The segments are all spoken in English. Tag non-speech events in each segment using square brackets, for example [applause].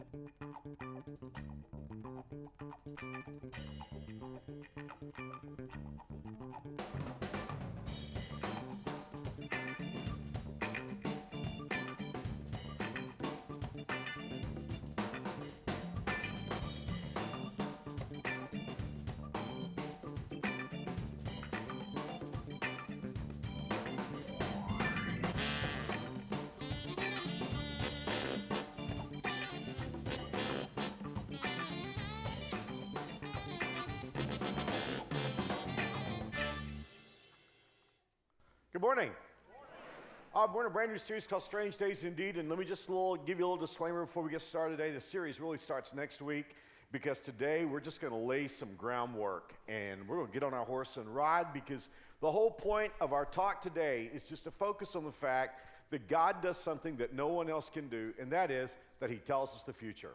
Thank you. Good morning. Uh, we're in a brand new series called Strange Days Indeed, and let me just little, give you a little disclaimer before we get started today. The series really starts next week because today we're just going to lay some groundwork and we're going to get on our horse and ride because the whole point of our talk today is just to focus on the fact that God does something that no one else can do, and that is that He tells us the future.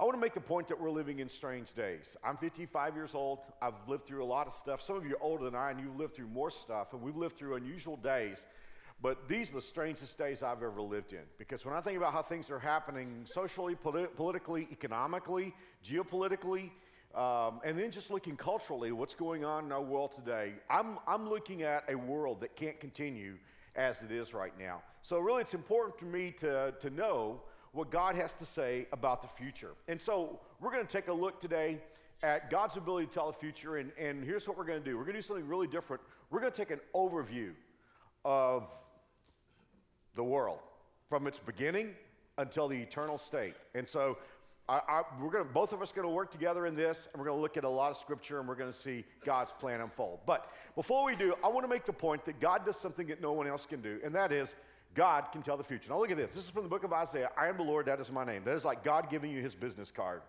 I want to make the point that we're living in strange days. I'm 55 years old. I've lived through a lot of stuff. Some of you are older than I, and you've lived through more stuff, and we've lived through unusual days. But these are the strangest days I've ever lived in. Because when I think about how things are happening socially, politi- politically, economically, geopolitically, um, and then just looking culturally, what's going on in our world today, I'm, I'm looking at a world that can't continue as it is right now. So, really, it's important for me to, to know what God has to say about the future. And so we're going to take a look today at God's ability to tell the future. And, and here's what we're going to do we're going to do something really different. We're going to take an overview of the world from its beginning until the eternal state. And so I, I, we're going to, both of us going to work together in this, and we're going to look at a lot of scripture, and we're going to see God's plan unfold. But before we do, I want to make the point that God does something that no one else can do, and that is God can tell the future. Now look at this. This is from the book of Isaiah. I am the Lord, that is my name. That is like God giving you his business card.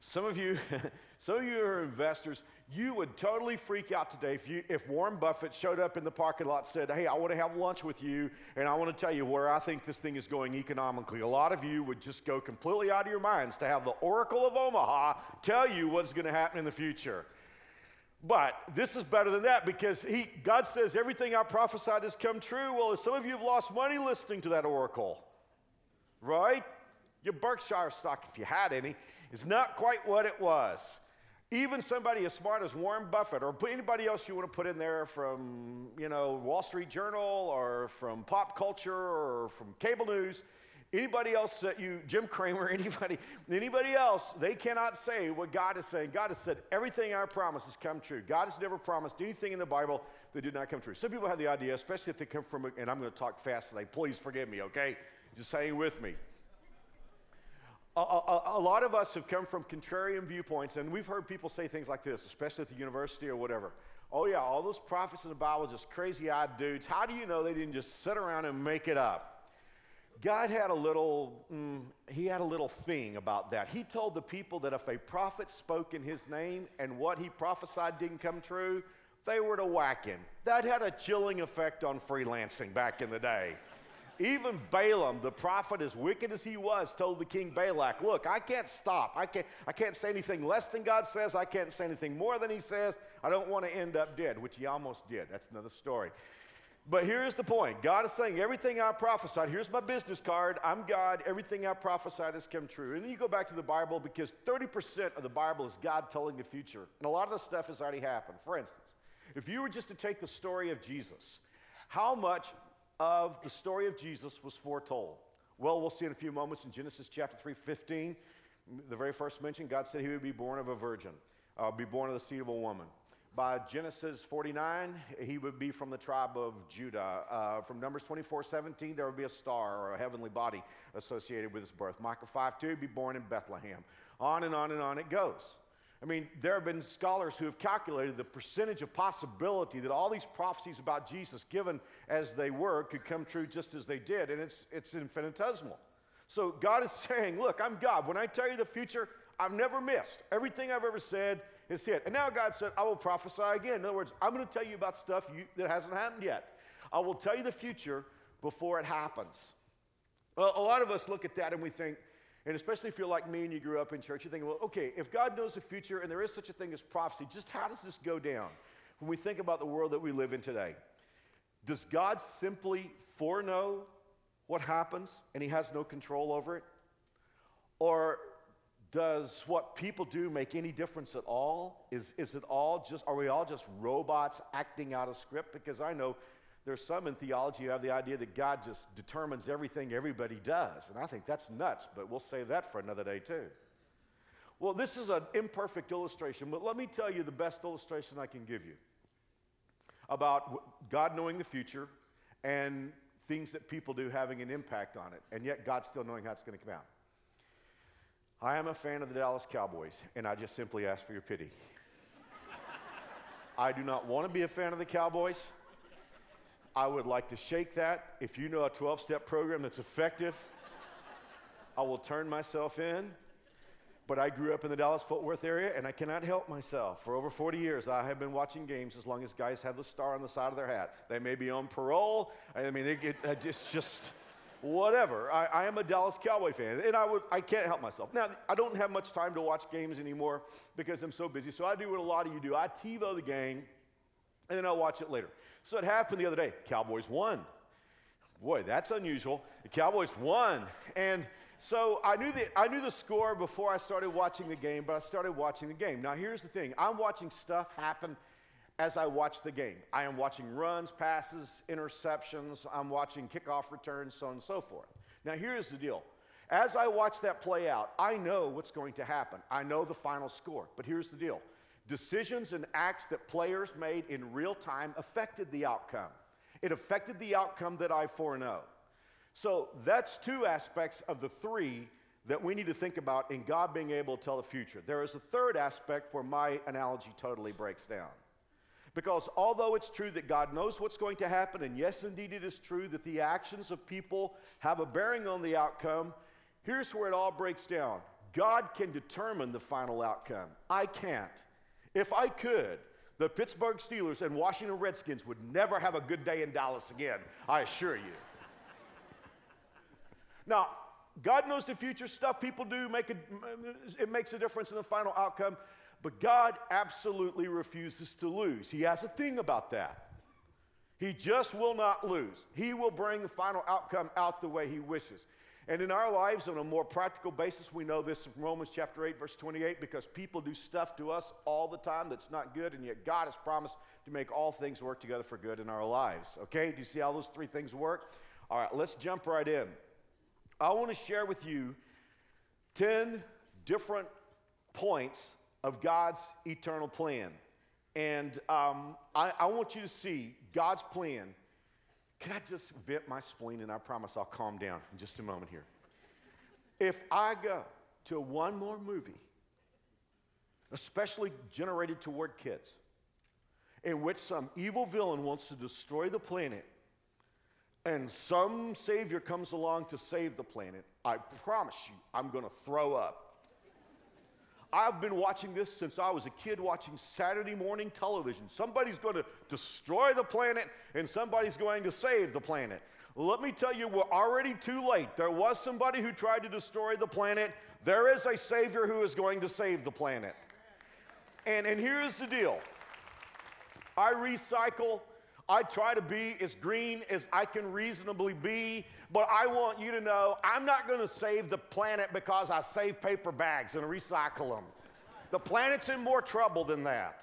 Some of you, [laughs] some of you are investors, you would totally freak out today if, you, if Warren Buffett showed up in the parking lot said, Hey, I want to have lunch with you, and I want to tell you where I think this thing is going economically. A lot of you would just go completely out of your minds to have the Oracle of Omaha tell you what's going to happen in the future. But this is better than that because he, God says everything I prophesied has come true. Well, some of you have lost money listening to that oracle, right? Your Berkshire stock, if you had any, is not quite what it was. Even somebody as smart as Warren Buffett or anybody else you want to put in there from, you know, Wall Street Journal or from pop culture or from cable news, Anybody else that you, Jim Cramer, [laughs] anybody, anybody else, they cannot say what God is saying. God has said everything our promise has come true. God has never promised anything in the Bible that did not come true. Some people have the idea, especially if they come from, and I'm going to talk fast today. Please forgive me, okay? Just hang with me. A, a, a, lot of us have come from contrarian viewpoints, and we've heard people say things like this, especially at the university or whatever. Oh, yeah, all those prophets in the Bible, just crazy eyed dudes. How do you know they didn't just sit around and make it up? God had a little, mm, he had a little thing about that. He told the people that if a prophet spoke in his name and what he prophesied didn't come true, they were to whack him. That had a chilling effect on freelancing back in the day. Even Balaam, the prophet, as wicked as he was, told the king Balak, Look, I can't stop. I can't, I can't say anything less than God says. I can't say anything more than he says. I don't want to end up dead, which he almost did. That's another story. But here's the point God is saying, everything I prophesied, here's my business card. I'm God. Everything I prophesied has come true. And then you go back to the Bible because 30% of the Bible is God telling the future. And a lot of the stuff has already happened. For instance, if you were just to take the story of Jesus, how much of the story of Jesus was foretold? Well, we'll see in a few moments in Genesis chapter 3, 15. The very first mention, God said he would be born of a virgin, uh, be born of the seed of a woman. By Genesis 49, he would be from the tribe of Judah. Uh, from Numbers 24 17, there would be a star or a heavenly body associated with his birth. Micah 5 2, be born in Bethlehem. On and on and on it goes. I mean, there have been scholars who have calculated the percentage of possibility that all these prophecies about Jesus, given as they were, could come true just as they did, and it's, it's infinitesimal. So God is [laughs] saying, Look, I'm God. When I tell you the future, I've never missed. Everything I've ever said is hit. And now God said, I will prophesy again. In other words, I'm going to tell you about stuff you, that hasn't happened yet. I will tell you the future before it happens. Well, a lot of us look at that and we think, and especially if you're like me and you grew up in church, you think, well, okay, if God knows the future and there is such a thing as prophecy, just how does this go down when we think about the world that we live in today? Does God simply foreknow what happens and he has no control over it? Or does what people do make any difference at all? Is, is it all just, are we all just robots acting out a script? Because I know there's some in theology who have the idea that God just determines everything everybody does. And I think that's nuts, but we'll save that for another day too. Well, this is an imperfect illustration, but let me tell you the best illustration I can give you about God knowing the future and things that people do having an impact on it, and yet God still knowing how it's going to come out. I am a fan of the Dallas Cowboys, and I just simply ask for your pity. I do not want to be a fan of the Cowboys. I would like to shake that. If you know a 12 step program that's effective, I will turn myself in. But I grew up in the Dallas Fort Worth area and I cannot help myself. For over 40 years, I have been watching games as long as guys have the star on the side of their hat. They may be on parole. I mean, it, it, it's just whatever. I, I, am a Dallas Cowboy fan and I, would, I can't help myself. Now, I don't have much time to watch games anymore because I'm so busy. So I do what a lot of you do I TiVo the game and then I'll watch it later. So it happened the other day. Cowboys won. Boy, that's unusual. The Cowboys won. And so I knew, the, I knew the score before I started watching the game, but I started watching the game. Now, here's the thing I'm watching stuff happen as I watch the game. I am watching runs, passes, interceptions, I'm watching kickoff returns, so on and so forth. Now, here's the deal. As I watch that play out, I know what's going to happen. I know the final score. But here's the deal Decisions and acts that players made in real time affected the outcome. It affected the outcome that I foreknow. So that's two aspects of the three that we need to think about in God being able to tell the future. There is a third aspect where my analogy totally breaks down. Because although it's true that God knows what's going to happen, and yes, indeed, it is true that the actions of people have a bearing on the outcome, here's where it all breaks down God can determine the final outcome. I can't. If I could, the Pittsburgh Steelers and Washington Redskins would never have a good day in Dallas again, I assure you. now, God knows the future stuff people do make a, it makes a difference in the final outcome, but God absolutely refuses to lose. He has a thing about that. He just will not lose. He will bring the final outcome out the way he wishes. And in our lives, on a more practical basis, we know this from Romans chapter 8, verse 28, because people do stuff to us all the time that's not good, and yet God has promised to make all things work together for good in our lives. Okay? Do you see how those three things work? All right, let's jump right in. I want to share with you 10 different points of God's eternal plan. And um, I, I want you to see God's plan can I just vent my spleen and I promise I'll calm down in just a moment here? If I go to one more movie, especially generated toward kids, in which some evil villain wants to destroy the planet and some savior comes along to save the planet, I promise you I'm going to throw up. I've been watching this since I was a kid watching Saturday morning television. Somebody's going to destroy the planet and somebody's going to save the planet. Let me tell you, we're already too late. There was somebody who tried to destroy the planet. There is a Savior who is going to save the planet. And, and here's the deal I recycle. I try to be as green as I can reasonably be, but I want you to know I'm not going to save the planet because I save paper bags and recycle them. The planet's in more trouble than that.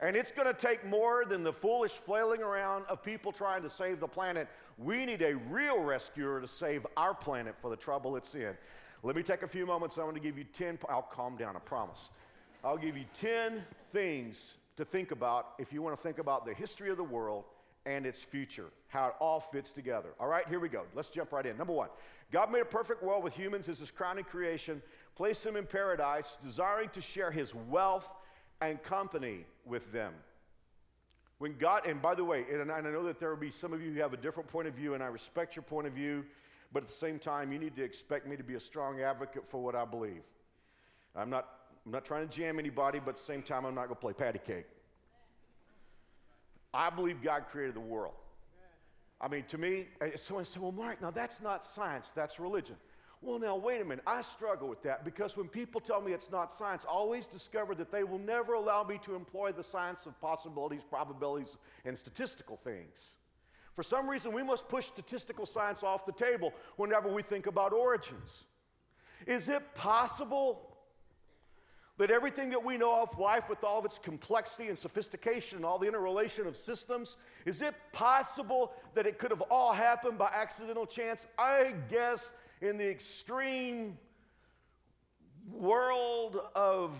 And it's going to take more than the foolish flailing around of people trying to save the planet. We need a real rescuer to save our planet for the trouble it's in. Let me take a few moments. I'm going to give you 10. I'll calm down, I promise. I'll give you 10 things to think about if you want to think about the history of the world and its future, how it all fits together. All right, here we go. Let's jump right in. Number one God made a perfect world with humans as his crowning creation, placed them in paradise, desiring to share his wealth and company with them. When God, and by the way, and I know that there will be some of you who have a different point of view, and I respect your point of view, but at the same time, you need to expect me to be a strong advocate for what I believe. I'm not, I'm not trying to jam anybody, but at the same time, I'm not going to play patty cake. I believe God created the world. I mean, to me, someone said, Well, Mark, now that's not science, that's religion. Well, now, wait a minute. I struggle with that because when people tell me it's not science, I always discover that they will never allow me to employ the science of possibilities, probabilities, and statistical things. For some reason, we must push statistical science off the table whenever we think about origins. Is it possible that everything that we know of life with all of its complexity and sophistication and all the interrelation of systems, is it possible that it could have all happened by accidental chance? I guess in the extreme world of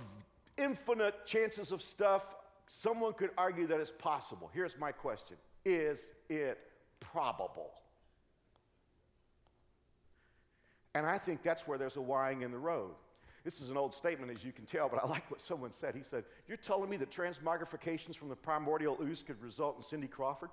infinite chances of stuff, someone could argue that it's possible. Here's my question Is it probable? And I think that's where there's a wiring in the road. This is an old statement, as you can tell, but I like what someone said. He said, You're telling me that transmogrifications from the primordial ooze could result in Cindy Crawford?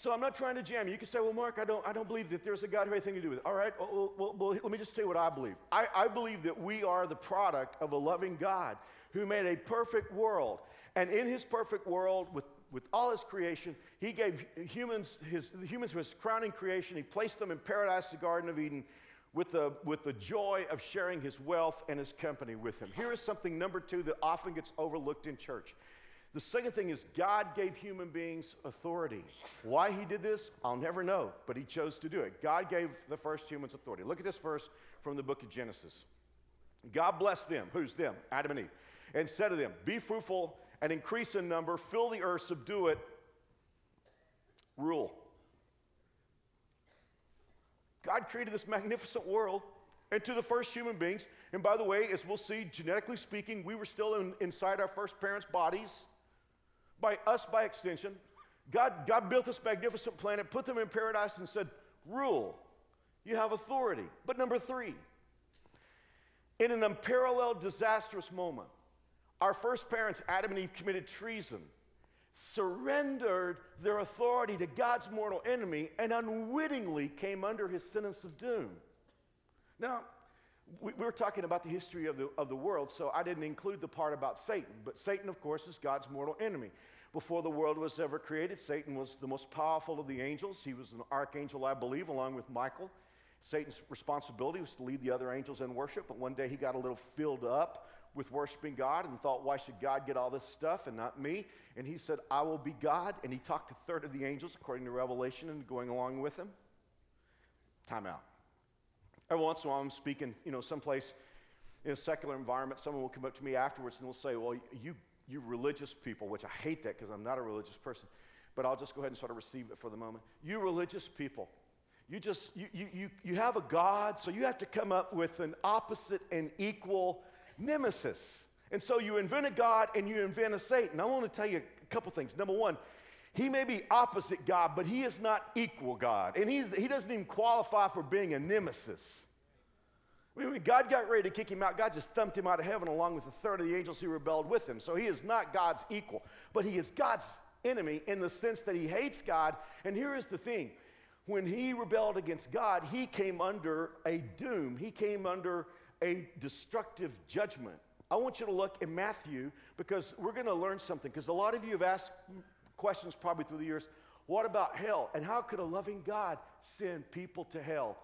So I'm not trying to jam you. You can say, well, Mark, I don't, I don't believe that there's a God who anything to do with it. All right, well, well, well, let me just tell you what I believe. I, I believe that we are the product of a loving God who made a perfect world. And in his perfect world, with, with all his creation, he gave humans, his, humans his crowning creation. He placed them in paradise, the Garden of Eden, with the, with the joy of sharing his wealth and his company with him. Here is something, number two, that often gets overlooked in church. The second thing is God gave human beings authority. Why he did this, I'll never know, but he chose to do it. God gave the first humans authority. Look at this verse from the book of Genesis. God blessed them. Who's them? Adam and Eve. And said to them, Be fruitful and increase in number, fill the earth, subdue it, rule. God created this magnificent world and to the first human beings. And by the way, as we'll see, genetically speaking, we were still in, inside our first parents' bodies by us by extension. God, God built this magnificent planet, put them in paradise, and said, Rule. You have authority. But number three, in an unparalleled, disastrous moment, our first parents, Adam and Eve, committed treason, surrendered their authority to God's mortal enemy, and unwittingly came under his sentence of doom. Now, we, we were talking about the history of the, of the world, so I didn't include the part about Satan. But Satan, of course, is God's mortal enemy. Before the world was ever created, Satan was the most powerful of the angels. He was an archangel, I believe, along with Michael. Satan's responsibility was to lead the other angels in worship, but one day he got a little filled up with worshiping God and thought, why should God get all this stuff and not me? And he said, I will be God. And he talked to a third of the angels, according to Revelation, and going along with him. Time out. Every once in a while, I'm speaking, you know, someplace in a secular environment. Someone will come up to me afterwards and will say, Well, you, you religious people, which I hate that because I'm not a religious person, but I'll just go ahead and sort of receive it for the moment. You religious people, you just, you, you, you, you have a God, so you have to come up with an opposite and equal nemesis. And so you invent a God and you invent a Satan. I want to tell you a couple things. Number one, he may be opposite God, but he is not equal God. And he's, he doesn't even qualify for being a nemesis. When God got ready to kick him out, God just thumped him out of heaven along with a third of the angels who rebelled with him. So he is not God's equal, but he is God's enemy in the sense that he hates God. And here is the thing when he rebelled against God, he came under a doom, he came under a destructive judgment. I want you to look in Matthew because we're going to learn something. Because a lot of you have asked questions probably through the years. What about hell? And how could a loving God send people to hell?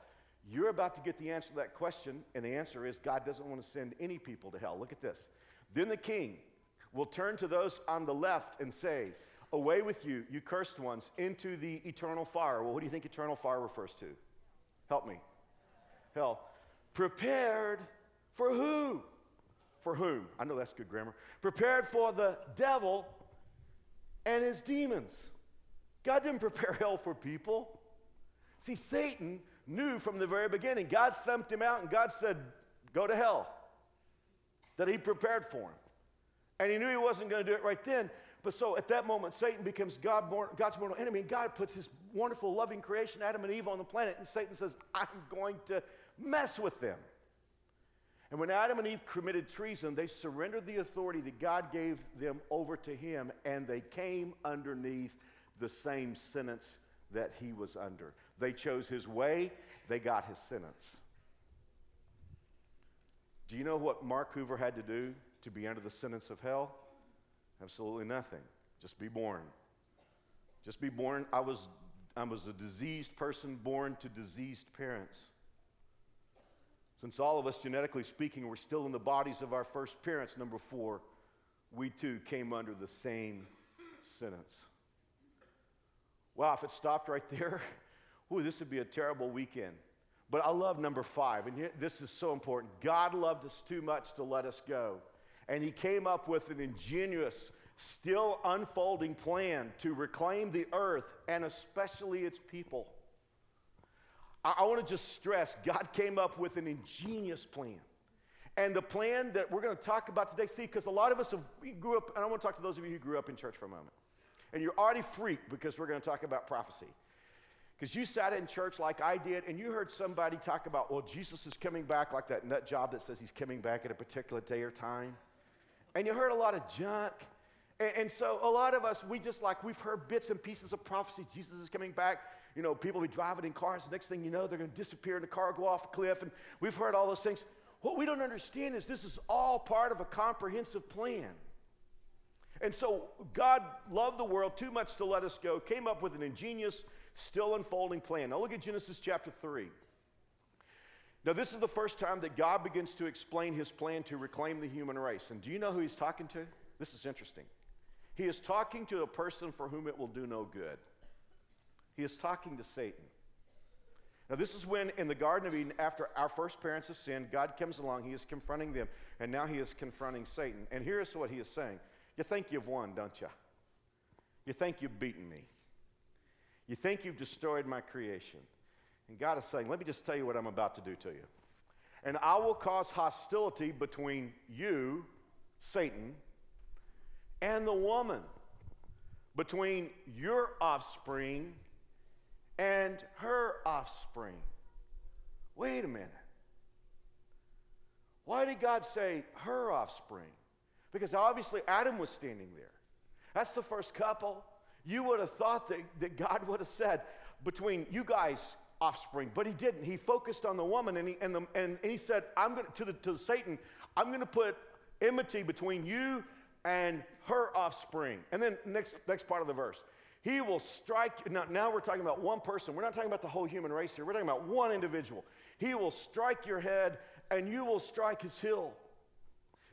You're about to get the answer to that question, and the answer is God doesn't want to send any people to hell. Look at this. Then the king will turn to those on the left and say, Away with you, you cursed ones, into the eternal fire. Well, what do you think eternal fire refers to? Help me. Hell. Prepared for who? For whom? I know that's good grammar. Prepared for the devil and his demons. God didn't prepare hell for people. See, Satan knew from the very beginning. God thumped him out and God said, Go to hell. That he prepared for him. And he knew he wasn't going to do it right then. But so at that moment, Satan becomes God, God's mortal enemy, and God puts his wonderful, loving creation, Adam and Eve, on the planet, and Satan says, I'm going to mess with them. And when Adam and Eve committed treason, they surrendered the authority that God gave them over to him, and they came underneath the same sentence that he was under. They chose his way, they got his sentence. Do you know what Mark Hoover had to do to be under the sentence of hell? Absolutely nothing. Just be born. Just be born. I was, I was a diseased person born to diseased parents. Since all of us, genetically speaking, were still in the bodies of our first parents, number four, we too came under the same sentence. Wow, if it stopped right there, [laughs] ooh, this would be a terrible weekend. But I love number five, and this is so important. God loved us too much to let us go. And He came up with an ingenious, still unfolding plan to reclaim the earth and especially its people. I, I want to just stress God came up with an ingenious plan. And the plan that we're going to talk about today, see, because a lot of us have, we grew up, and I want to talk to those of you who grew up in church for a moment. And you're already freaked because we're going to talk about prophecy. Because you sat in church like I did, and you heard somebody talk about, well, Jesus is coming back, like that nut job that says he's coming back at a particular day or time. And you heard a lot of junk. And, and so a lot of us, we just like, we've heard bits and pieces of prophecy. Jesus is coming back. You know, people be driving in cars. The next thing you know, they're going to disappear and the car go off a cliff. And we've heard all those things. What we don't understand is this is all part of a comprehensive plan. And so God loved the world too much to let us go, came up with an ingenious still unfolding plan. Now look at Genesis chapter 3. Now, this is the first time that God begins to explain his plan to reclaim the human race. And do you know who he's talking to? This is interesting. He is talking to a person for whom it will do no good. He is talking to Satan. Now, this is when in the Garden of Eden, after our first parents have sinned, God comes along, He is confronting them, and now He is confronting Satan. And here's what He is saying You think you've won, don't you? You think you've beaten me. You think you've destroyed my creation. And God is saying, Let me just tell you what I'm about to do to you. And I will cause hostility between you, Satan, and the woman, between your offspring and her offspring. Wait a minute. Why did God say her offspring? Because obviously Adam was standing there. That's the first couple. You would have thought that, that God would have said, between you guys, offspring, but he didn't. He focused on the woman and he, and the, and, and he said, I'm going to, to Satan, I'm going to put enmity between you and her offspring. And then next, next part of the verse. He will strike, now, now we're talking about one person. We're not talking about the whole human race here. We're talking about one individual. He will strike your head and you will strike his heel.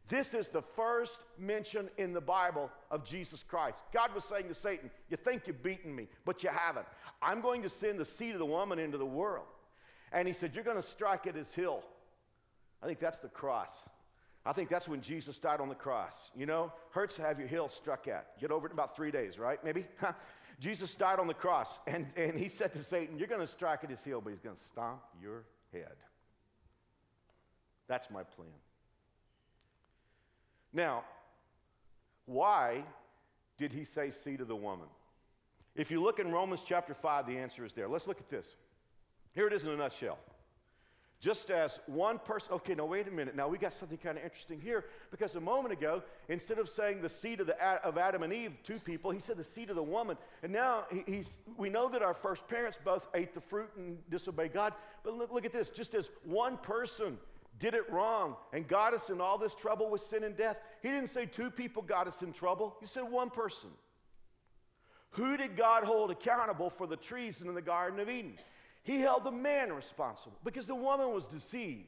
This is the first mention in the Bible of Jesus Christ. God was saying to Satan, You think you've beaten me, but you haven't. I'm going to send the seed of the woman into the world. And he said, You're going to strike at his heel. I think that's the cross. I think that's when Jesus died on the cross. You know, hurts to have your heel struck at. Get over it in about three days, right? Maybe? [laughs] Jesus died on the cross, and, and he said to Satan, You're going to strike at his heel, but he's going to stomp your head. That's my plan. Now, why did he say see to the woman? If you look in Romans chapter 5, the answer is there. Let's look at this. Here it is in a nutshell. Just as one person, okay, now wait a minute. Now we got something kind of interesting here because a moment ago, instead of saying the seed of, the, of Adam and Eve, two people, he said the seed of the woman. And now he, he's, we know that our first parents both ate the fruit and disobeyed God. But look, look at this just as one person did it wrong and got us in all this trouble with sin and death. He didn't say two people got us in trouble, he said one person. Who did God hold accountable for the treason in the Garden of Eden? He held the man responsible because the woman was deceived.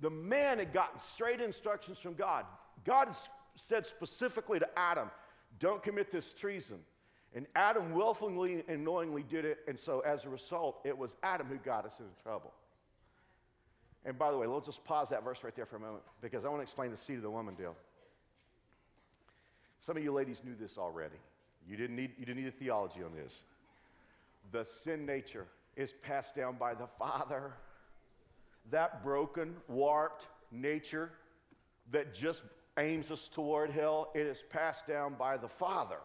The man had gotten straight instructions from God. God said specifically to Adam, Don't commit this treason. And Adam willfully and knowingly did it. And so as a result, it was Adam who got us in trouble. And by the way, let's just pause that verse right there for a moment because I want to explain the seed of the woman deal. Some of you ladies knew this already. You didn't need, you didn't need a theology on this. The sin nature is passed down by the Father. That broken, warped nature that just aims us toward hell, it is passed down by the Father.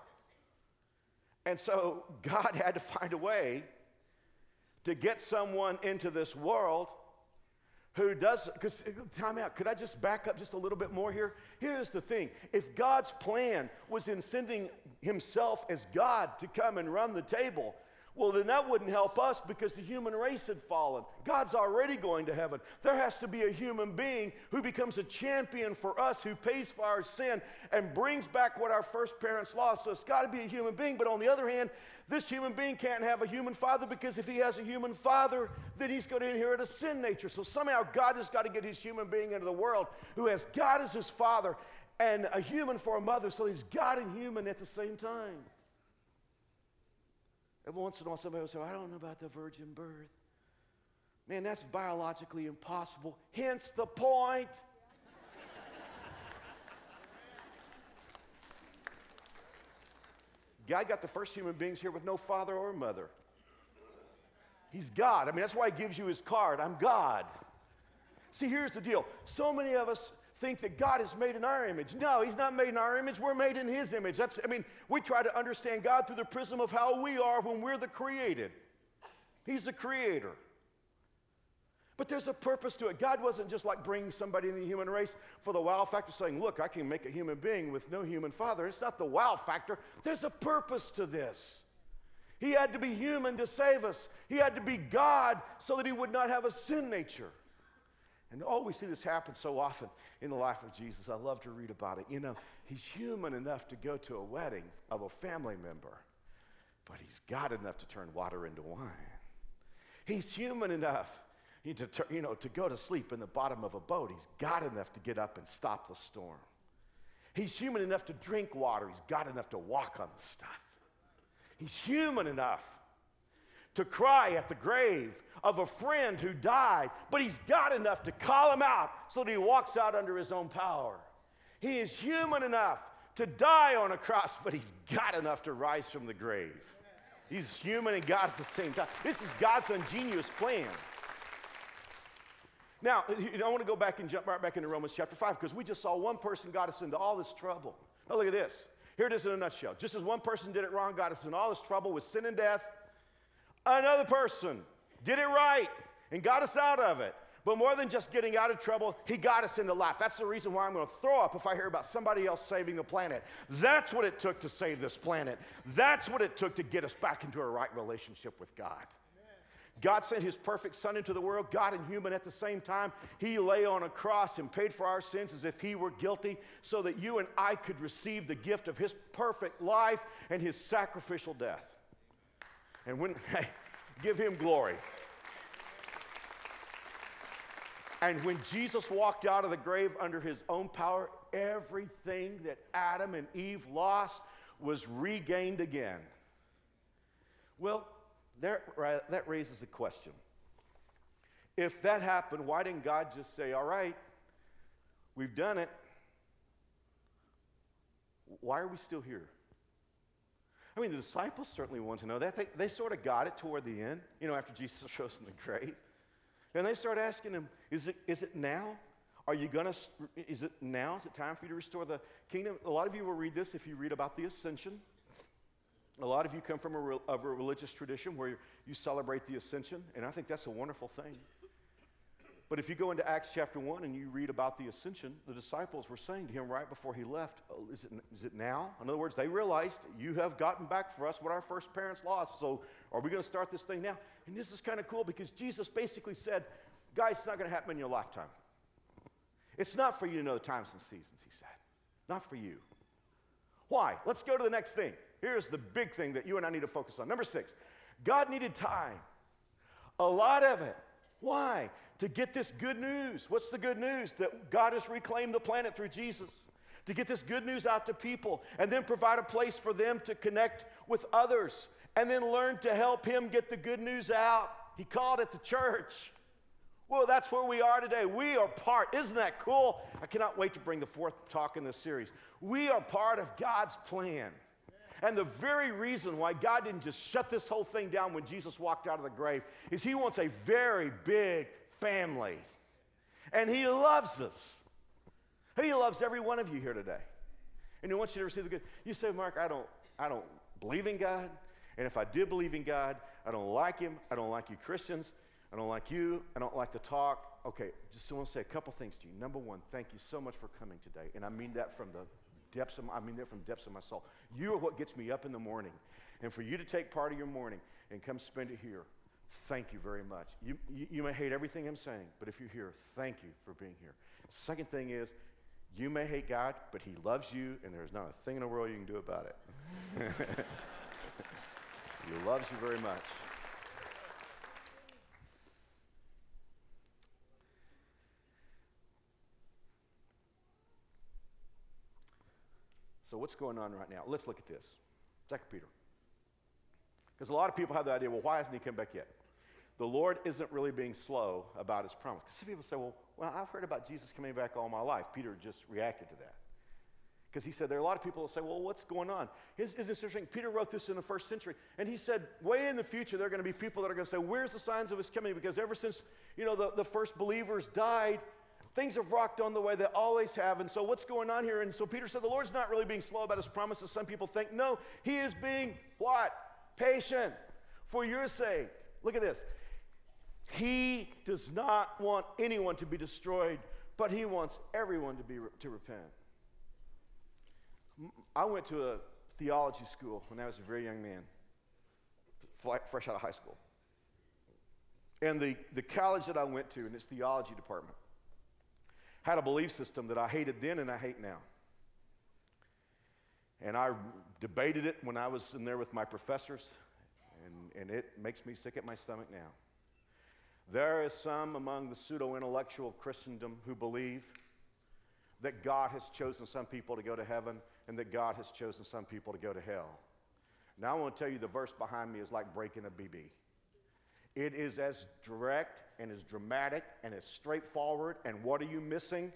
And so God had to find a way to get someone into this world who does, because time out, could I just back up just a little bit more here? Here's the thing if God's plan was in sending himself as God to come and run the table, well, then that wouldn't help us because the human race had fallen. God's already going to heaven. There has to be a human being who becomes a champion for us, who pays for our sin and brings back what our first parents lost. So it's got to be a human being. But on the other hand, this human being can't have a human father because if he has a human father, then he's going to inherit a sin nature. So somehow God has got to get his human being into the world who has God as his father and a human for a mother. So he's God and human at the same time. Every once in a while, somebody will say, oh, I don't know about the virgin birth. Man, that's biologically impossible. Hence the point. God got the first human beings here with no father or mother. He's God. I mean, that's why He gives you His card. I'm God. See, here's the deal. So many of us think that God is made in our image. No, He's not made in our image. We're made in His image. That's, I mean, we try to understand God through the prism of how we are when we're the created. He's the creator. But there's a purpose to it. God wasn't just like bringing somebody in the human race for the wow factor, saying, Look, I can make a human being with no human father. It's not the wow factor. There's a purpose to this. He had to be human to save us, He had to be God so that He would not have a sin nature. And oh, we see this happen so often in the life of Jesus. I love to read about it. You know, he's human enough to go to a wedding of a family member, but he's God enough to turn water into wine. He's human enough to, you know, to go to sleep in the bottom of a boat. He's God enough to get up and stop the storm. He's human enough to drink water. He's God enough to walk on the stuff. He's human enough to cry at the grave of a friend who died, but he's got enough to call him out so that he walks out under his own power. He is human enough to die on a cross, but he's got enough to rise from the grave. He's human and God at the same time. This is God's ingenious plan. Now, I want to go back and jump right back into Romans chapter 5 because we just saw one person got us into all this trouble. Now, look at this. Here it is in a nutshell. Just as one person did it wrong, got us in all this trouble with sin and death, another person did it right and got us out of it. But more than just getting out of trouble, he got us into life. That's the reason why I'm going to throw up if I hear about somebody else saving the planet. That's what it took to save this planet. That's what it took to get us back into a right relationship with God. God sent his perfect son into the world, God and human at the same time. He lay on a cross and paid for our sins as if he were guilty so that you and I could receive the gift of his perfect life and his sacrificial death. And when, hey, [laughs] give him glory. And when Jesus walked out of the grave under his own power, everything that Adam and Eve lost was regained again. Well, there, that raises a question. If that happened, why didn't God just say, All right, we've done it? Why are we still here? I mean, the disciples certainly want to know that. They, they sort of got it toward the end, you know, after Jesus [laughs] shows from the grave. And they start asking him, Is it, is it now? Are you going to, is it now? Is it time for you to restore the kingdom? A lot of you will read this if you read about the ascension. A lot of you come from a, of a religious tradition where you celebrate the ascension, and I think that's a wonderful thing. But if you go into Acts chapter 1 and you read about the ascension, the disciples were saying to him right before he left, oh, is, it, is it now? In other words, they realized you have gotten back for us what our first parents lost. So are we going to start this thing now? And this is kind of cool because Jesus basically said, guys, it's not going to happen in your lifetime. It's not for you to know the times and seasons, he said. Not for you. Why? Let's go to the next thing. Here's the big thing that you and I need to focus on. Number six, God needed time. A lot of it. Why? To get this good news. What's the good news? That God has reclaimed the planet through Jesus. To get this good news out to people and then provide a place for them to connect with others and then learn to help Him get the good news out. He called it the church. Well, that's where we are today. We are part. Isn't that cool? I cannot wait to bring the fourth talk in this series. We are part of God's plan. And the very reason why God didn't just shut this whole thing down when Jesus walked out of the grave is He wants a very big family. And He loves us. He loves every one of you here today. And He wants you to receive the good. You say, Mark, I don't, I don't believe in God. And if I did believe in God, I don't like Him. I don't like you Christians. I don't like you. I don't like to talk. Okay, just want to say a couple things to you. Number one, thank you so much for coming today. And I mean that from the depths of, I mean that from depths of my soul. You are what gets me up in the morning. And for you to take part of your morning and come spend it here, thank you very much. You, you, you may hate everything I'm saying, but if you're here, thank you for being here. Second thing is, you may hate God, but He loves you, and there's not a thing in the world you can do about it. [laughs] he loves you very much. So, what's going on right now? Let's look at this. Second Peter. Because a lot of people have the idea, well, why hasn't he come back yet? The Lord isn't really being slow about his promise. Because some people say, well, well, I've heard about Jesus coming back all my life. Peter just reacted to that. Because he said there are a lot of people that say, well, what's going on? Is, is this interesting? Peter wrote this in the first century. And he said, way in the future, there are going to be people that are going to say, where's the signs of his coming? Because ever since, you know, the, the first believers died, things have rocked on the way they always have. And so what's going on here? And so Peter said, the Lord's not really being slow about his promises. Some people think, no, he is being what? Patient for your sake. Look at this. He does not want anyone to be destroyed, but he wants everyone to, be, to repent. I went to a theology school when I was a very young man, fresh out of high school. And the, the college that I went to in its theology department had a belief system that I hated then and I hate now. And I debated it when I was in there with my professors, and, and it makes me sick at my stomach now. There is some among the pseudo intellectual Christendom who believe that God has chosen some people to go to heaven and that God has chosen some people to go to hell. Now, I want to tell you the verse behind me is like breaking a BB. It is as direct and as dramatic and as straightforward. And what are you missing?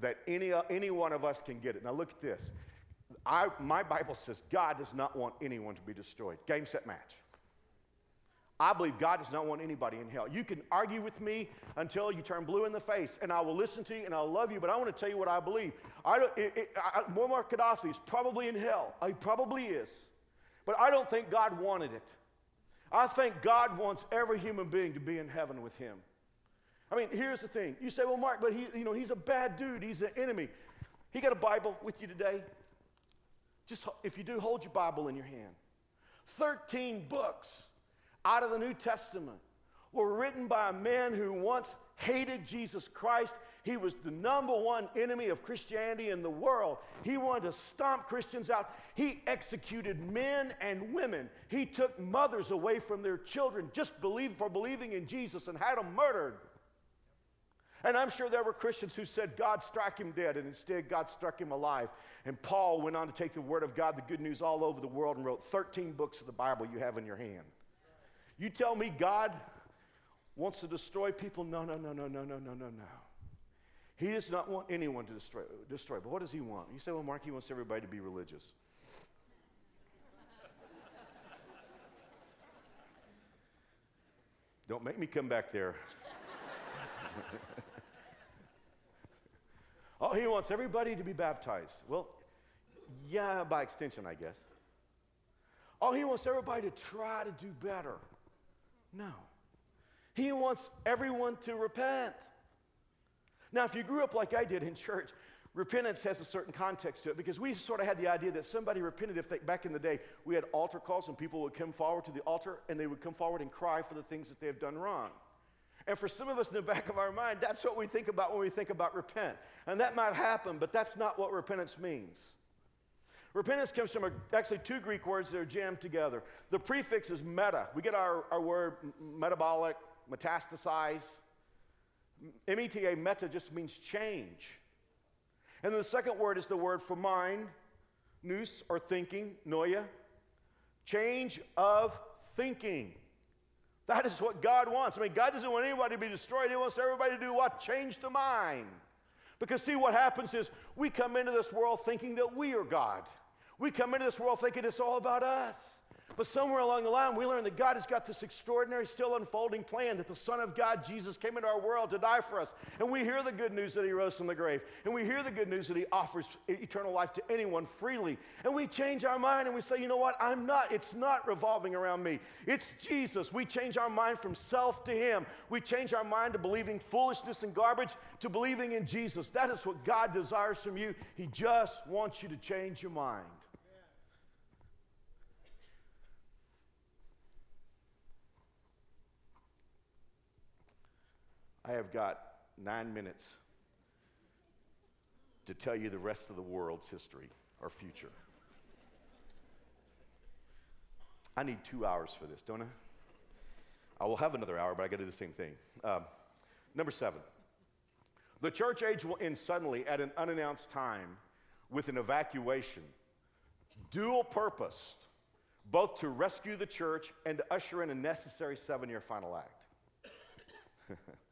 That any, uh, any one of us can get it. Now, look at this. I, my Bible says God does not want anyone to be destroyed. Game, set, match. I believe God does not want anybody in hell. You can argue with me until you turn blue in the face, and I will listen to you and I'll love you, but I want to tell you what I believe. I don't, it, it, I, Muammar Gaddafi is probably in hell. He probably is. But I don't think God wanted it. I think God wants every human being to be in heaven with him. I mean, here's the thing. You say, well, Mark, but he, you know, he's a bad dude. He's an enemy. He got a Bible with you today? Just if you do, hold your Bible in your hand. 13 books out of the New Testament were written by a man who once hated Jesus Christ. He was the number one enemy of Christianity in the world. He wanted to stomp Christians out. He executed men and women. He took mothers away from their children just believe, for believing in Jesus and had them murdered. And I'm sure there were Christians who said, God struck him dead, and instead God struck him alive. And Paul went on to take the word of God, the good news, all over the world and wrote 13 books of the Bible you have in your hand. You tell me God wants to destroy people? No, no, no, no, no, no, no, no, no. He does not want anyone to destroy, destroy. But what does he want? You say, well, Mark, he wants everybody to be religious. Don't make me come back there. [laughs] oh, he wants everybody to be baptized. Well, yeah, by extension, I guess. Oh, he wants everybody to try to do better. No. He wants everyone to repent. Now, if you grew up like I did in church, repentance has a certain context to it because we sort of had the idea that somebody repented if they, back in the day we had altar calls and people would come forward to the altar and they would come forward and cry for the things that they have done wrong. And for some of us in the back of our mind, that's what we think about when we think about repent. And that might happen, but that's not what repentance means. Repentance comes from actually two Greek words that are jammed together. The prefix is meta. We get our, our word metabolic, metastasize. M-E-T-A, meta, just means change. And then the second word is the word for mind, nous, or thinking, noia. Change of thinking. That is what God wants. I mean, God doesn't want anybody to be destroyed. He wants everybody to do what? Change the mind. Because, see, what happens is we come into this world thinking that we are God. We come into this world thinking it's all about us. But somewhere along the line, we learn that God has got this extraordinary, still unfolding plan that the Son of God, Jesus, came into our world to die for us. And we hear the good news that He rose from the grave. And we hear the good news that He offers eternal life to anyone freely. And we change our mind and we say, you know what? I'm not, it's not revolving around me. It's Jesus. We change our mind from self to Him. We change our mind to believing foolishness and garbage to believing in Jesus. That is what God desires from you. He just wants you to change your mind. I have got nine minutes to tell you the rest of the world's history or future. I need two hours for this, don't I? I will have another hour, but I got to do the same thing. Um, number seven. The church age will end suddenly at an unannounced time with an evacuation, dual purposed, both to rescue the church and to usher in a necessary seven year final act. [laughs]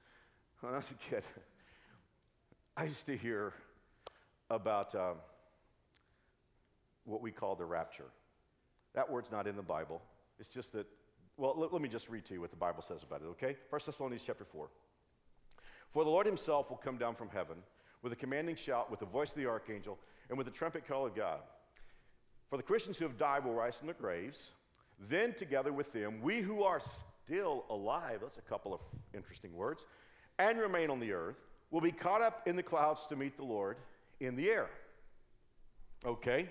when I was a kid, I used to hear about um, what we call the rapture. That word's not in the Bible. It's just that, well, let, let me just read to you what the Bible says about it, okay? 1 Thessalonians chapter 4. For the Lord himself will come down from heaven with a commanding shout, with the voice of the archangel, and with the trumpet call of God. For the Christians who have died will rise from their graves. Then, together with them, we who are still alive, that's a couple of interesting words, and remain on the earth, will be caught up in the clouds to meet the Lord in the air. Okay?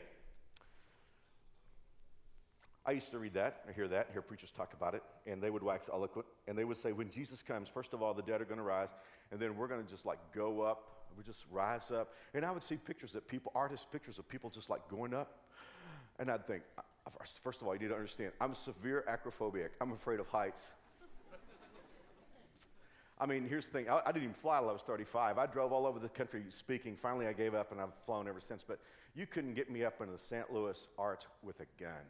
I used to read that, I hear that, hear preachers talk about it, and they would wax eloquent, and they would say, when Jesus comes, first of all, the dead are going to rise, and then we're going to just like go up, we just rise up. And I would see pictures that people, artist pictures of people just like going up, and I'd think, first of all, you need to understand, I'm severe acrophobic. I'm afraid of heights. I mean, here's the thing I, I, didn't even fly till I was 35. I drove all over the country speaking. Finally, I gave up and I've flown ever since. But you couldn't get me up into the St. Louis Arch with a gun.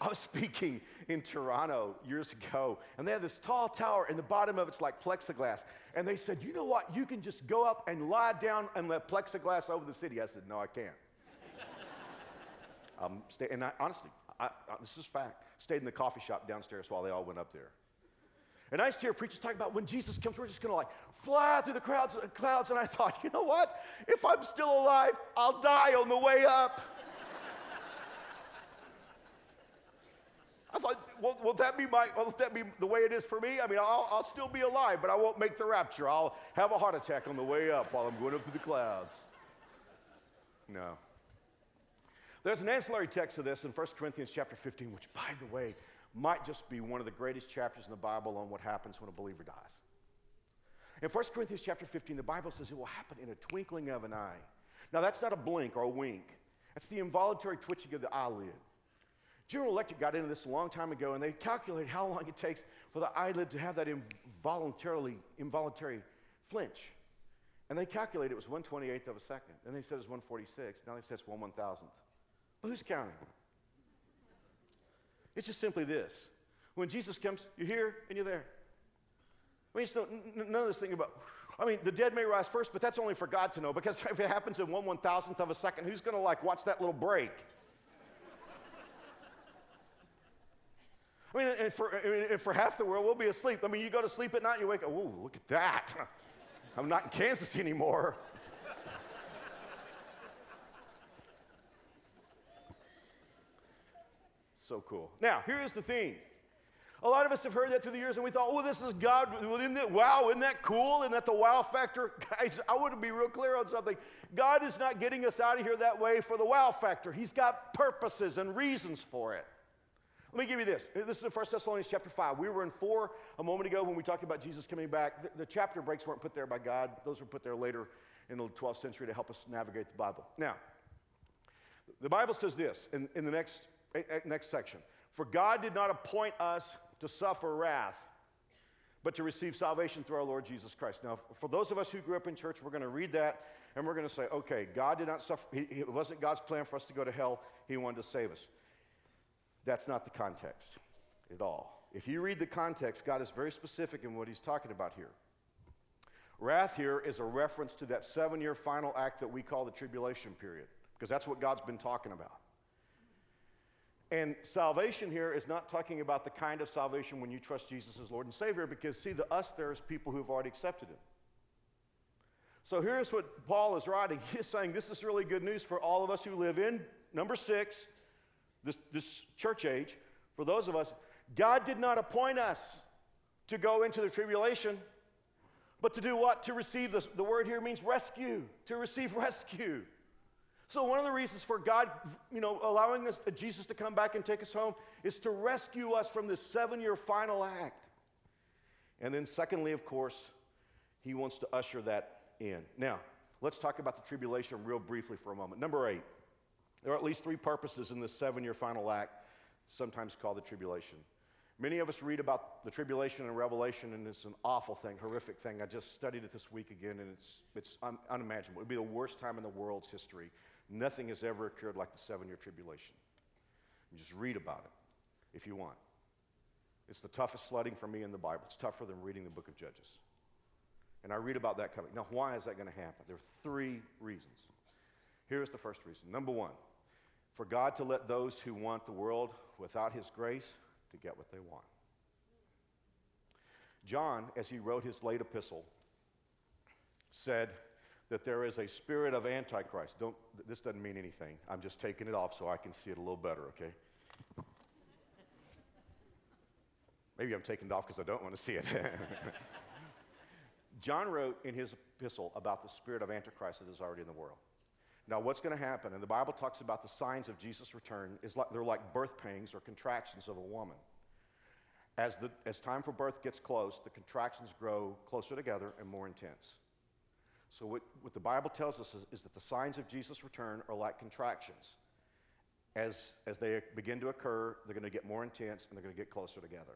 I was speaking in Toronto years ago, and they had this tall tower, and the bottom of it's like plexiglass. And they said, You know what? You can just go up and lie down and let plexiglass over the city. I said, No, I can't. [laughs] um, stay, and I, honestly, I, I, this is fact. Stayed in the coffee shop downstairs while they all went up there. And I used to hear preachers talk about when Jesus comes, we're just going to like fly through the crowds, clouds. And I thought, you know what? If I'm still alive, I'll die on the way up. I thought, well, will that be my, will that be the way it is for me? I mean, I'll, I'll still be alive, but I won't make the rapture. I'll have a heart attack on the way up while I'm going up to the clouds. No. There's an ancillary text to this in 1 Corinthians chapter 15, which, by the way, might just be one of the greatest chapters in the Bible on what happens when a believer dies. In 1 Corinthians chapter 15, the Bible says it will happen in a twinkling of an eye. Now, that's not a blink or a wink. That's the involuntary twitching of the eyelid. General Electric got into this a long time ago, and they calculated how long it takes for the eyelid to have that involuntarily, involuntary flinch. And they calculated it was 128th of a second. Then they said it was 146. Now they say it's 1 1000th. But who's counting? It's just simply this. When Jesus comes, you're here and you're there. I mean, none of this thing about, I mean, the dead may rise first, but that's only for God to know because [laughs] if it happens in one one thousandth of a second, who's going to like watch that little break? I mean, and for, and for half the world, we'll be asleep. I mean, you go to sleep at night, you wake up, oh, look at that. [laughs] I'm not in Kansas anymore. So cool. Now, here's the thing. A lot of us have heard that through the years, and we thought, oh, this is God. Isn't that, wow, isn't that cool? Isn't that the wow factor? [laughs] Guys, I want to be real clear on something. God is not getting us out of here that way for the wow factor. He's got purposes and reasons for it. Let me give you this. This is in 1 Thessalonians chapter 5. We were in 4 a moment ago when we talked about Jesus coming back. The, the, chapter breaks weren't put there by God, those were put there later in the 12th century to help us navigate the Bible. Now, the Bible says this in, in the next, next section For God did not appoint us to suffer wrath, but to receive salvation through our Lord Jesus Christ. Now, for those of us who grew up in church, we're going to read that and we're going to say, okay, God did not suffer, it wasn't God's plan for us to go to hell, He wanted to save us. That's not the context at all. If you read the context, God is very specific in what he's talking about here. Wrath here is a reference to that seven year final act that we call the tribulation period, because that's what God's been talking about. And salvation here is not talking about the kind of salvation when you trust Jesus as Lord and Savior, because see, the us there is people who've already accepted Him. So here's what Paul is writing. He's saying this is really good news for all of us who live in, number six, this, this church age, for those of us, God did not appoint us to go into the tribulation, but to do what? To receive. The word here means rescue, to receive rescue. So one of the reasons for God, you know, allowing us, Jesus to come back and take us home is to rescue us from this seven-year final act. And then secondly, of course, he wants to usher that in. Now, let's talk about the tribulation real briefly for a moment. Number eight, there are at least three purposes in this seven year final act, sometimes called the tribulation. Many of us read about the tribulation in Revelation, and it's an awful thing, horrific thing. I just studied it this week again, and it's, it's un- unimaginable. It would be the worst time in the world's history. Nothing has ever occurred like the seven year tribulation. Just read about it if you want. It's the toughest sledding for me in the Bible. It's tougher than reading the book of Judges. And I read about that coming. Now, why is that going to happen? There are three reasons. Here's the first reason. Number one, for God to let those who want the world without his grace to get what they want. John, as he wrote his late epistle, said that there is a spirit of antichrist. Don't, this doesn't mean anything. I'm just taking it off so I can see it a little better, okay? Maybe I'm taking it off because I don't want to see it. [laughs] John wrote in his epistle about the spirit of antichrist that is already in the world. Now, what's going to happen? And the Bible talks about the signs of Jesus' return is like they're like birth pangs or contractions of a woman. As, the, as time for birth gets close, the contractions grow closer together and more intense. So, what, what the Bible tells us is, is that the signs of Jesus' return are like contractions. As, as they begin to occur, they're going to get more intense and they're going to get closer together.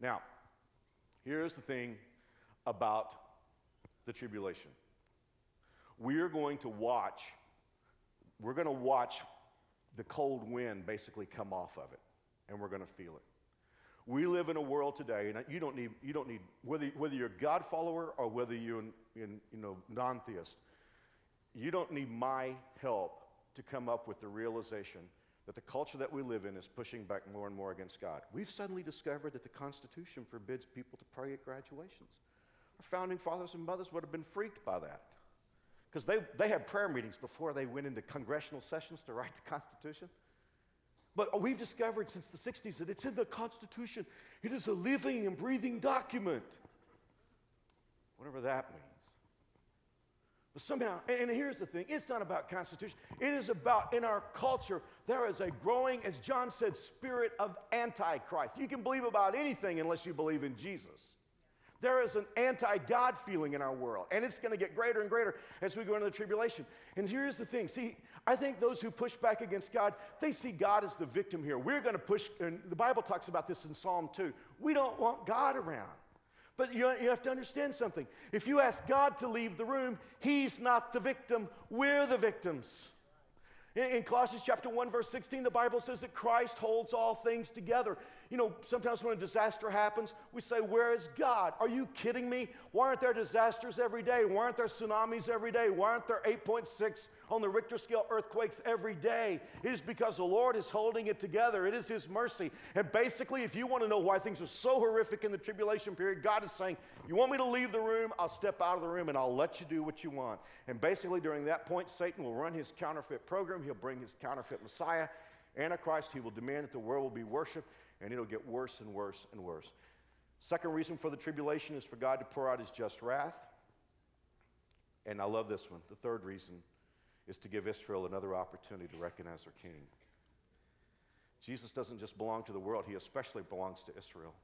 Now, here's the thing about the tribulation we're going to watch, we're going to watch the cold wind basically come off of it, and we're going to feel it. We live in a world today, and you don't need, you don't need whether, whether you're a God follower or whether you're in, in, you know, non theist, you don't need my help to come up with the realization that the culture that we live in is pushing back more and more against God. We've suddenly discovered that the Constitution forbids people to pray at graduations. Our founding fathers and mothers would have been freaked by that because they, they had prayer meetings before they went into congressional sessions to write the Constitution. But we've discovered since the 60s that it's in the Constitution. It is a living and breathing document. Whatever that means. But somehow, and here's the thing it's not about Constitution. It is about, in our culture, there is a growing, as John said, spirit of Antichrist. You can believe about anything unless you believe in Jesus. There is an anti God feeling in our world, and it's going to get greater and greater as we go into the tribulation. And here's the thing see, I think those who push back against God, they see God as the victim here. We're going to push, and the Bible talks about this in Psalm 2. We don't want God around. But you, you have to understand something. If you ask God to leave the room, He's not the victim, we're the victims. In, in Colossians chapter 1, verse 16, the Bible says that Christ holds all things together. You know, sometimes when a disaster happens, we say, Where is God? Are you kidding me? Why aren't there disasters every day? Why aren't there tsunamis every day? Why aren't there 8.6 on the Richter scale earthquakes every day? It is because the Lord is holding it together. It is His mercy. And basically, if you want to know why things are so horrific in the tribulation period, God is saying, You want me to leave the room? I'll step out of the room and I'll let you do what you want. And basically, during that point, Satan will run his counterfeit program. He'll bring his counterfeit Messiah, Antichrist. He will demand that the world will be worshiped, and it'll get worse and worse and worse. Second reason for the tribulation is for God to pour out his just wrath. And I love this one. The third reason is to give Israel another opportunity to recognize their king. Jesus doesn't just belong to the world, he especially belongs to Israel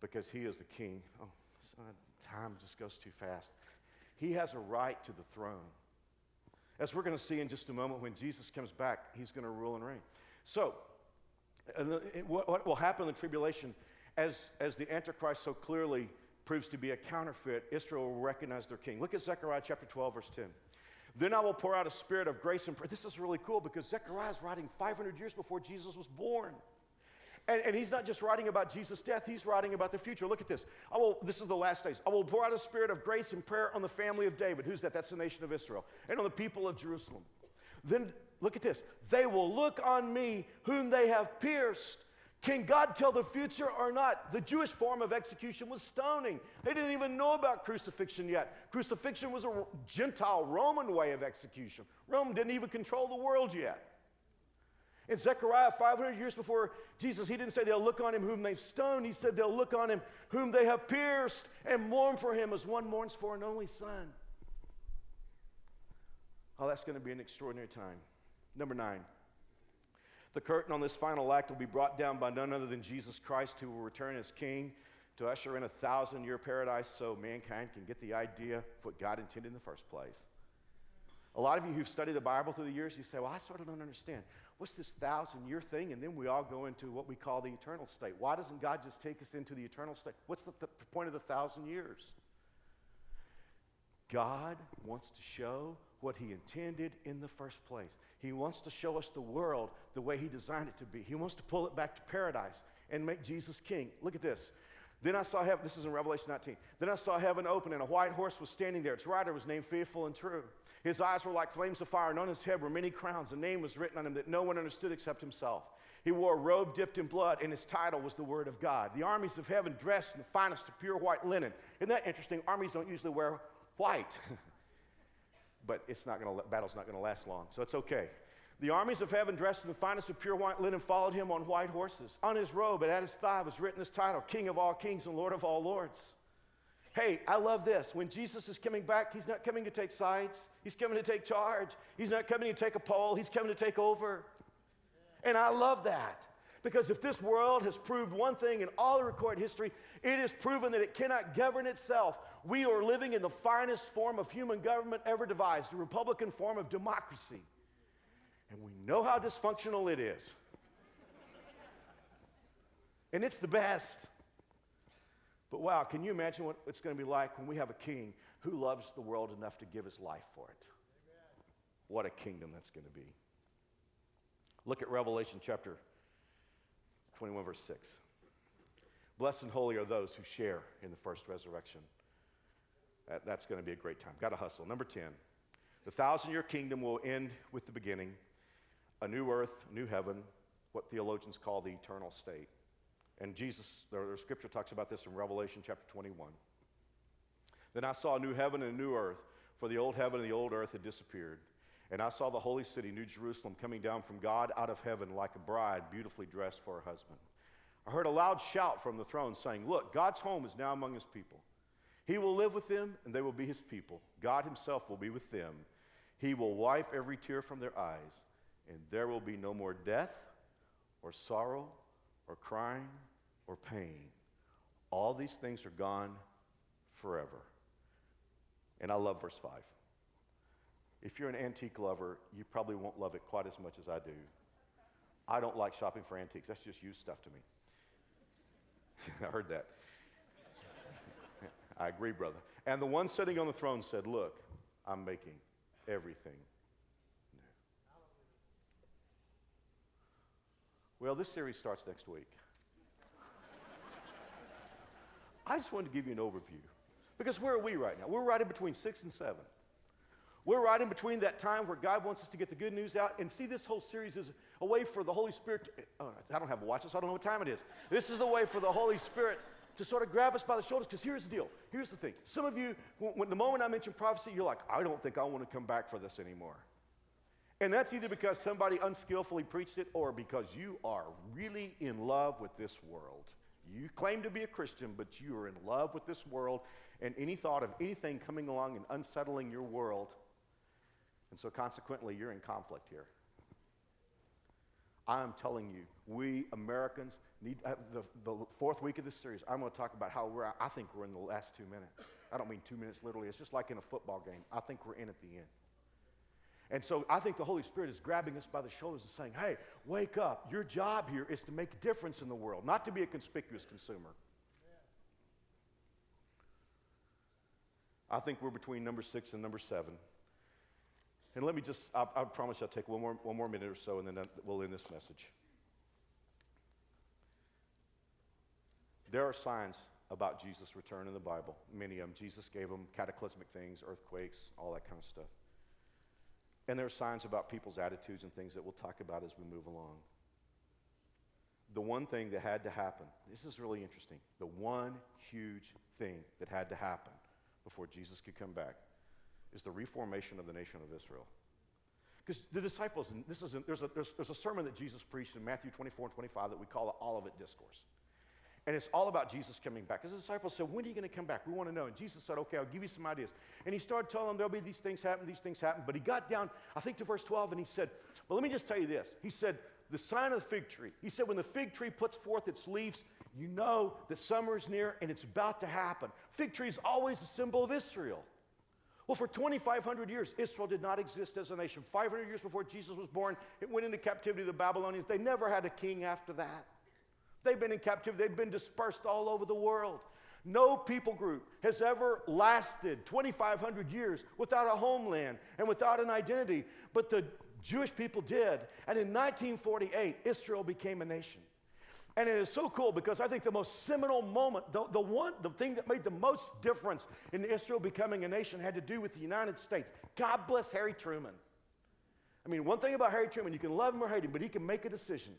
because he is the king. Oh, time just goes too fast. He has a right to the throne. As we're going to see in just a moment, when Jesus comes back, he's going to rule and reign. So, what will happen in the tribulation, as, as the Antichrist so clearly proves to be a counterfeit, Israel will recognize their king. Look at Zechariah chapter 12, verse 10. Then I will pour out a spirit of grace and prayer. This is really cool because Zechariah is writing 500 years before Jesus was born. And, and, he's not just writing about Jesus' death, he's writing about the future. Look at this. I will, this is the last days. I will pour out a spirit of grace and prayer on the family of David. Who's that? That's the nation of Israel. And on the people of Jerusalem. Then look at this. They will look on me whom they have pierced. Can God tell the future or not? The Jewish form of execution was stoning. They didn't even know about crucifixion yet. Crucifixion was a Gentile Roman way of execution. Rome didn't even control the world yet. In Zechariah, 500 years before Jesus, he didn't say they'll look on him whom they've stoned. He said they'll look on him whom they have pierced and mourn for him as one mourns for an only son. Oh, that's going to be an extraordinary time. Number nine. The curtain on this final act will be brought down by none other than Jesus Christ, who will return as king to usher in a thousand year paradise so mankind can get the idea of what God intended in the first place. A lot of you who've studied the Bible through the years, you say, Well, I sort of don't understand. What's this thousand year thing? And then we all go into what we call the eternal state. Why doesn't God just take us into the eternal state? What's the th- point of the thousand years? God wants to show what He intended in the first place. He wants to show us the world the way He designed it to be. He wants to pull it back to paradise and make Jesus king. Look at this. Then I saw heaven, this is in Revelation 19. Then I saw heaven open, and a white horse was standing there. Its rider was named Faithful and True. His eyes were like flames of fire, and on his head were many crowns. A name was written on him that no one understood except himself. He wore a robe dipped in blood, and his title was the Word of God. The armies of heaven dressed in the finest of pure white linen. Isn't that interesting? Armies don't usually wear white. [laughs] but it's not gonna, battle's not going to last long, so it's okay. The armies of heaven, dressed in the finest of pure white linen, followed him on white horses. On his robe and at his thigh was written his title King of all kings and Lord of all lords. Hey, I love this. When Jesus is coming back, he's not coming to take sides, he's coming to take charge. He's not coming to take a poll, he's coming to take over. And I love that. Because if this world has proved one thing in all the recorded history, it has proven that it cannot govern itself. We are living in the finest form of human government ever devised, the Republican form of democracy. And we know how dysfunctional it is. and it's the best. But wow, can you imagine what it's going to be like when we have a king who loves the world enough to give his life for it? Amen. What a kingdom that's going to be. Look at Revelation chapter 21, verse 6. Blessed and holy are those who share in the first resurrection. That, that's going to be a great time. Got to hustle. Number 10. The thousand year kingdom will end with the beginning a new earth, new heaven, what theologians call the eternal state. And Jesus, the scripture talks about this in Revelation chapter 21. Then I saw a new heaven and a new earth, for the old heaven and the old earth had disappeared. And I saw the holy city, New Jerusalem, coming down from God out of heaven like a bride beautifully dressed for her husband. I heard a loud shout from the throne saying, Look, God's home is now among his people. He will live with them, and they will be his people. God himself will be with them. He will wipe every tear from their eyes, and there will be no more death, or sorrow, or crying, or pain. All these things are gone forever. And I love verse 5. If you're an antique lover, you probably won't love it quite as much as I do. I don't like shopping for antiques. That's just used stuff to me. [laughs] I heard that. I agree, brother. And the one sitting on the throne said, Look, I'm making everything new. Well, this series starts next week. [laughs] I just wanted to give you an overview. Because where are we right now? We're right in between six and seven. We're right in between that time where God wants us to get the good news out. And see, this whole series is a way for the Holy Spirit. To, oh, I don't have a watch, so I don't know what time it is. This is a way for the Holy Spirit to sort of grab us by the shoulders. Because here's the deal. Here's the thing. Some of you, when, the moment I mention prophecy, you're like, I don't think I want to come back for this anymore. And that's either because somebody unskillfully preached it or because you are really in love with this world. You claim to be a Christian, but you are in love with this world, and any thought of anything coming along and unsettling your world and so, consequently, you're in conflict here. I am telling you, we Americans need uh, the, the fourth week of this series. I'm going to talk about how we're, I think we're in the last two minutes. I don't mean two minutes literally, it's just like in a football game. I think we're in at the end. And so I think the Holy Spirit is grabbing us by the shoulders and saying, hey, wake up. Your job here is to make a difference in the world, not to be a conspicuous consumer. I think we're between number six and number seven. And let me just, I, I promise I'll take one more, one more minute or so and then we'll end this message. There are signs about Jesus' return in the Bible, many of them. Jesus gave them cataclysmic things, earthquakes, all that kind of stuff. And there are signs about people's attitudes and things that we'll talk about as we move along. The one thing that had to happen, this is really interesting. The one huge thing that had to happen before Jesus could come back is the reformation of the nation of Israel. Because the disciples, And this is there's, a, there's, there's a sermon that Jesus preached in Matthew 24 and 25 that we call the Olivet Discourse. And it's all about Jesus coming back. His disciples said, When are you going to come back? We want to know. And Jesus said, Okay, I'll give you some ideas. And he started telling them there'll be these things happen, these things happen. But he got down, I think, to verse 12, and he said, Well, let me just tell you this. He said, The sign of the fig tree. He said, When the fig tree puts forth its leaves, you know that summer is near and it's about to happen. Fig tree is always a symbol of Israel. Well, for 2,500 years, Israel did not exist as a nation. 500 years before Jesus was born, it went into captivity to the Babylonians. They never had a king after that. They've been in captivity, they've been dispersed all over the world. No people group has ever lasted 2,500 years without a homeland and without an identity, but the Jewish people did. And in 1948, Israel became a nation. And it is so cool because I think the most seminal moment, the, the one, the thing that made the most difference in Israel becoming a nation had to do with the United States. God bless Harry Truman. I mean, one thing about Harry Truman, you can love him or hate him, but he can make a decision.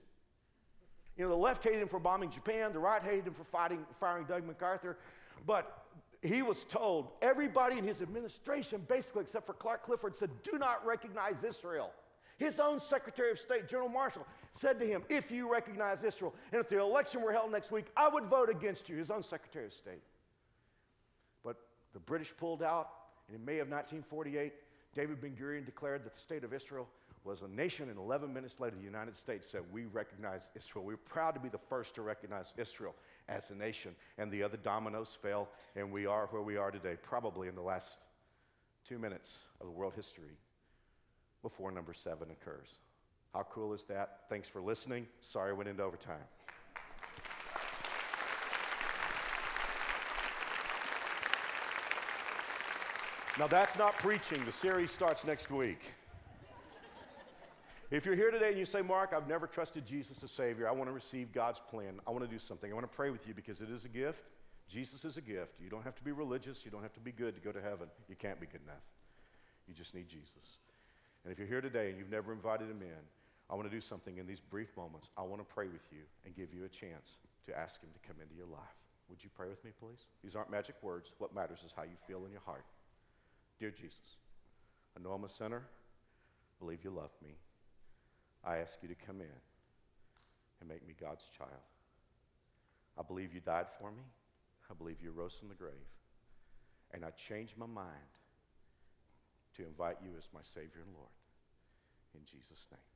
You know, the left hated him for bombing Japan, the right hated him for fighting, firing Doug MacArthur, but he was told, everybody in his administration, basically, except for Clark Clifford, said, do not recognize Israel. His own Secretary of State, General Marshall, said to him, If you recognize Israel, and if the election were held next week, I would vote against you, his own Secretary of State. But the British pulled out, and in May of 1948, David Ben Gurion declared that the state of Israel was a nation, and 11 minutes later, the United States said, We recognize Israel. We're proud to be the first to recognize Israel as a nation. And the other dominoes fell, and we are where we are today, probably in the last two minutes of world history before number seven occurs. How cool is that? Thanks for listening. Sorry I went into overtime. Now, that's not preaching. The series starts next week. If you're here today and you say, Mark, I've never trusted Jesus as Savior, I want to receive God's plan, I want to do something, I want to pray with you because it is a gift. Jesus is a gift. You don't have to be religious, you don't have to be good to go to heaven. You can't be good enough. You just need Jesus. And if you're here today and you've never invited him in, I want to do something in these brief moments. I want to pray with you and give you a chance to ask him to come into your life. Would you pray with me, please? These aren't magic words. What matters is how you feel in your heart. Dear Jesus, I know I'm a sinner. I believe you love me. I ask you to come in and make me God's child. I believe you died for me. I believe you rose from the grave. And I changed my mind to invite you as my Savior and Lord. In Jesus' name.